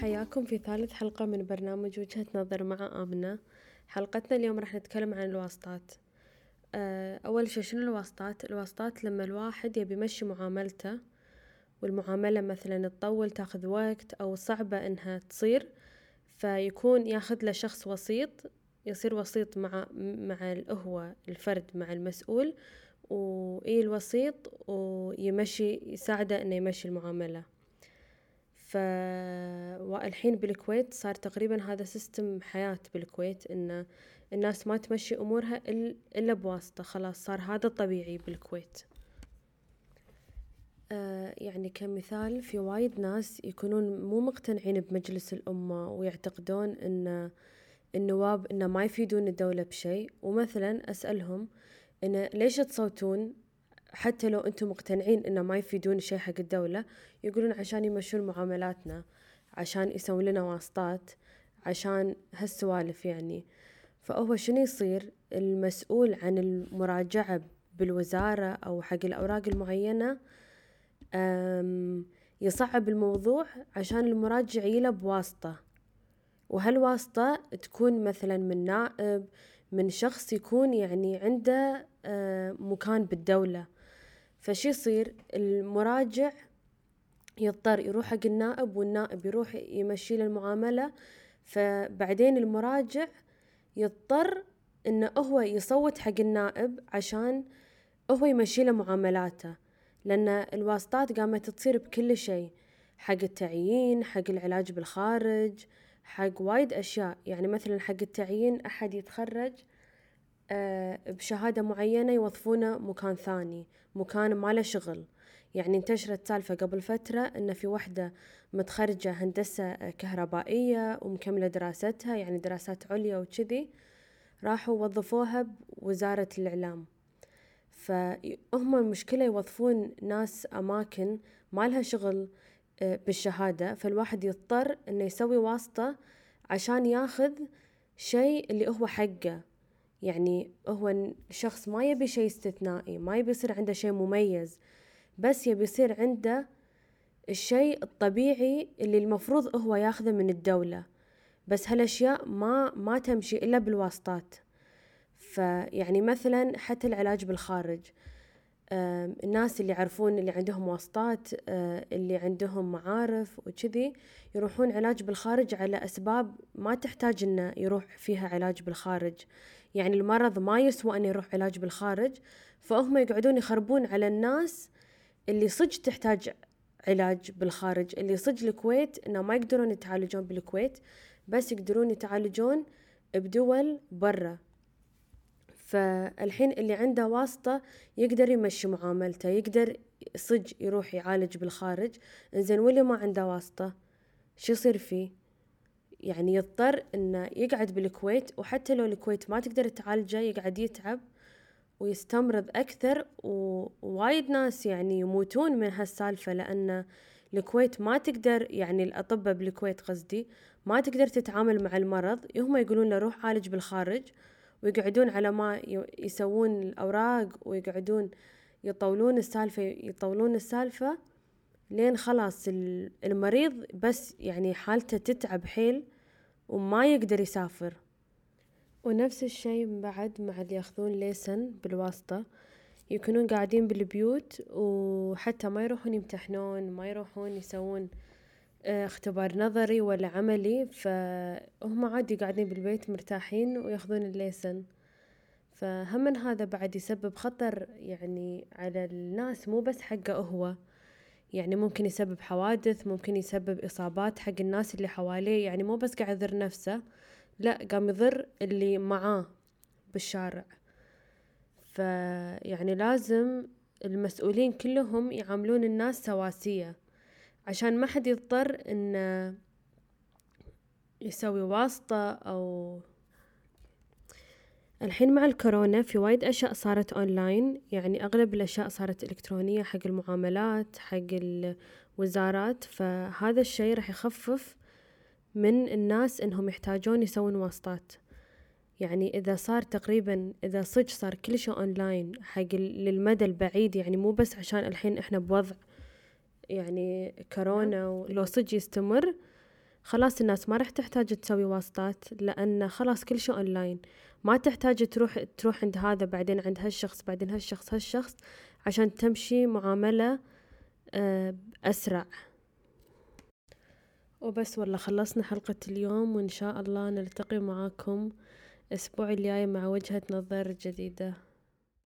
حياكم في ثالث حلقة من برنامج وجهة نظر مع آمنة. حلقتنا اليوم راح نتكلم عن الواسطات. آه، أول شي شنو الواسطات؟ الواسطات لما الواحد يبي يمشي معاملته والمعاملة مثلا تطول تاخذ وقت أو صعبة إنها تصير فيكون ياخذ له شخص وسيط يصير وسيط مع مع هو الفرد مع المسؤول وإيه الوسيط ويمشي يساعده إنه يمشي المعاملة. ف والحين بالكويت صار تقريبا هذا سيستم حياة بالكويت إن الناس ما تمشي أمورها إلا بواسطة خلاص صار هذا الطبيعي بالكويت. آه يعني كمثال في وايد ناس يكونون مو مقتنعين بمجلس الأمة ويعتقدون إن النواب إنه ما يفيدون الدولة بشيء. ومثلا أسألهم إنه ليش تصوتون؟ حتى لو أنتم مقتنعين إنه ما يفيدون شيء حق الدولة يقولون عشان يمشون معاملاتنا عشان يسوون لنا واسطات عشان هالسوالف يعني. فهو شنو يصير؟ المسؤول عن المراجعة بالوزارة أو حق الأوراق المعينة يصعب الموضوع عشان المراجع يله بواسطة. وهالواسطة تكون مثلا من نائب من شخص يكون يعني عنده مكان بالدولة. فشي يصير؟ المراجع يضطر يروح حق النائب والنائب يروح يمشي له المعاملة فبعدين المراجع يضطر إنه هو يصوت حق النائب عشان هو يمشي له معاملاته لأن الواسطات قامت تصير بكل شيء حق التعيين حق العلاج بالخارج حق وايد أشياء. يعني مثلا حق التعيين أحد يتخرج بشهادة معينة يوظفونه مكان ثاني مكان ما له شغل. يعني انتشرت سالفة قبل فترة إن في وحدة متخرجة هندسة كهربائية ومكملة دراستها يعني دراسات عليا وكذي راحوا وظفوها بوزارة الإعلام. فهم المشكلة يوظفون ناس أماكن ما لها شغل آه، بالشهادة. فالواحد يضطر إنه يسوي واسطة عشان ياخذ شيء اللي هو حقه. يعني هو الشخص ما يبي شيء استثنائي ما يبي يصير عنده شيء مميز بس يبي يصير عنده الشيء الطبيعي اللي المفروض هو ياخذه من الدولة. بس هالأشياء ما ما تمشي إلا بالواسطات. فيعني مثلا حتى العلاج بالخارج. الناس اللي يعرفون اللي عندهم واسطات آه، اللي عندهم معارف وكذي يروحون علاج بالخارج على أسباب ما تحتاج إنه يروح فيها علاج بالخارج. يعني المرض ما يسوى أن يروح علاج بالخارج فهم يقعدون يخربون على الناس اللي صج تحتاج علاج بالخارج اللي صج الكويت إنه ما يقدرون يتعالجون بالكويت بس يقدرون يتعالجون بدول برا. فالحين اللي عنده واسطة يقدر يمشي معاملته يقدر صج يروح يعالج بالخارج. إنزين واللي ما عنده واسطة شو يصير فيه؟ يعني يضطر إنه يقعد بالكويت وحتى لو الكويت ما تقدر تعالجه يقعد يتعب ويستمرض أكثر. ووايد ناس يعني يموتون من هالسالفة لأن الكويت ما تقدر يعني الأطباء بالكويت قصدي ما تقدر تتعامل مع المرض. هم يقولون له روح عالج بالخارج. ويقعدون على ما يسوون الأوراق ويقعدون يطولون السالفة يطولون السالفة لين خلاص المريض بس يعني حالته تتعب حيل وما يقدر يسافر. ونفس الشي بعد مع اللي ياخذون ليسن بالواسطة. يكونون قاعدين بالبيوت وحتى ما يروحون يمتحنون ما يروحون يسوون اختبار نظري ولا عملي فهم عادي قاعدين بالبيت مرتاحين وياخذون الليسن. فهم هذا بعد يسبب خطر يعني على الناس مو بس حقه هو. يعني ممكن يسبب حوادث ممكن يسبب إصابات حق الناس اللي حواليه. يعني مو بس قاعد يضر نفسه لا قام يضر اللي معاه بالشارع. فيعني لازم المسؤولين كلهم يعاملون الناس سواسية. عشان ما حد يضطر انه يسوي واسطة أو الحين مع الكورونا في وايد أشياء صارت أونلاين يعني أغلب الأشياء صارت إلكترونية حق المعاملات حق الوزارات فهذا الشي راح يخفف من الناس إنهم يحتاجون يسوون واسطات. يعني إذا صار تقريبا إذا صج صار كل شيء أونلاين حق للمدى البعيد يعني مو بس عشان الحين إحنا بوضع يعني كورونا ولو صج يستمر خلاص الناس ما راح تحتاج تسوي واسطات لأن خلاص كل شيء أونلاين ما تحتاج تروح تروح عند هذا بعدين عند هالشخص بعدين هالشخص هالشخص عشان تمشي معاملة آه، أسرع وبس والله خلصنا حلقة اليوم وإن شاء الله نلتقي معاكم الأسبوع الجاي مع وجهة نظر جديدة.